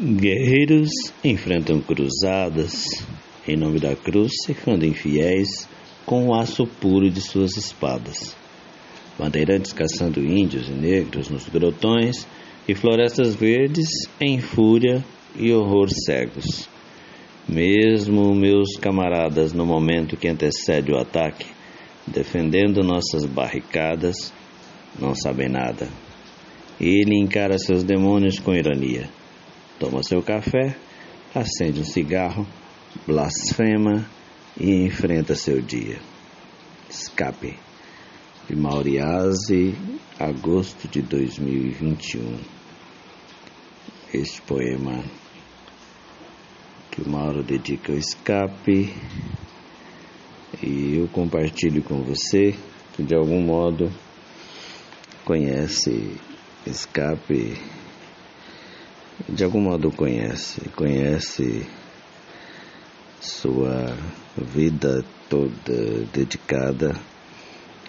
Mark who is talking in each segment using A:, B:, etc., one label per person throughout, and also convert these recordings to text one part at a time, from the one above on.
A: Guerreiros enfrentam cruzadas em nome da cruz, cercando infiéis com o aço puro de suas espadas. Bandeirantes caçando índios e negros nos grotões e florestas verdes em fúria e horror cegos. Mesmo meus camaradas, no momento que antecede o ataque, defendendo nossas barricadas, não sabem nada. Ele encara seus demônios com ironia toma seu café, acende um cigarro, blasfema e enfrenta seu dia. Escape, de Mauriase, agosto de 2021. Este poema que o Mauro dedica ao escape e eu compartilho com você que de algum modo conhece escape de algum modo conhece, conhece sua vida toda dedicada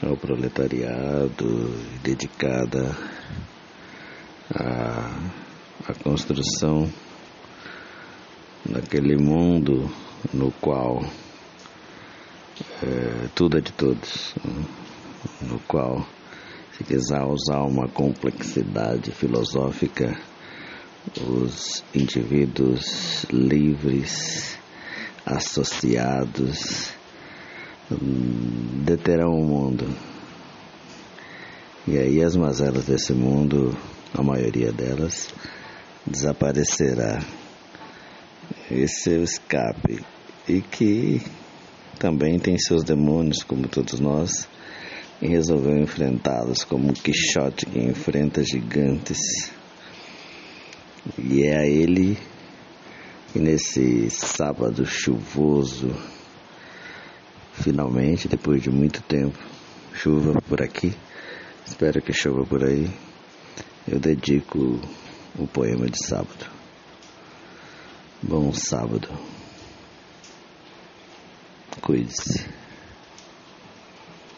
A: ao proletariado, dedicada à, à construção daquele mundo no qual é, tudo é de todos, no qual, se quiser usar uma complexidade filosófica, os indivíduos livres, associados, hum, deterão o mundo. E aí as mazelas desse mundo, a maioria delas, desaparecerá. Esse é o escape. E que também tem seus demônios, como todos nós, e resolveu enfrentá-los como um Quixote que enfrenta gigantes e é a ele que nesse sábado chuvoso, finalmente, depois de muito tempo, chuva por aqui, espero que chova por aí, eu dedico o poema de sábado. Bom sábado. Cuide-se.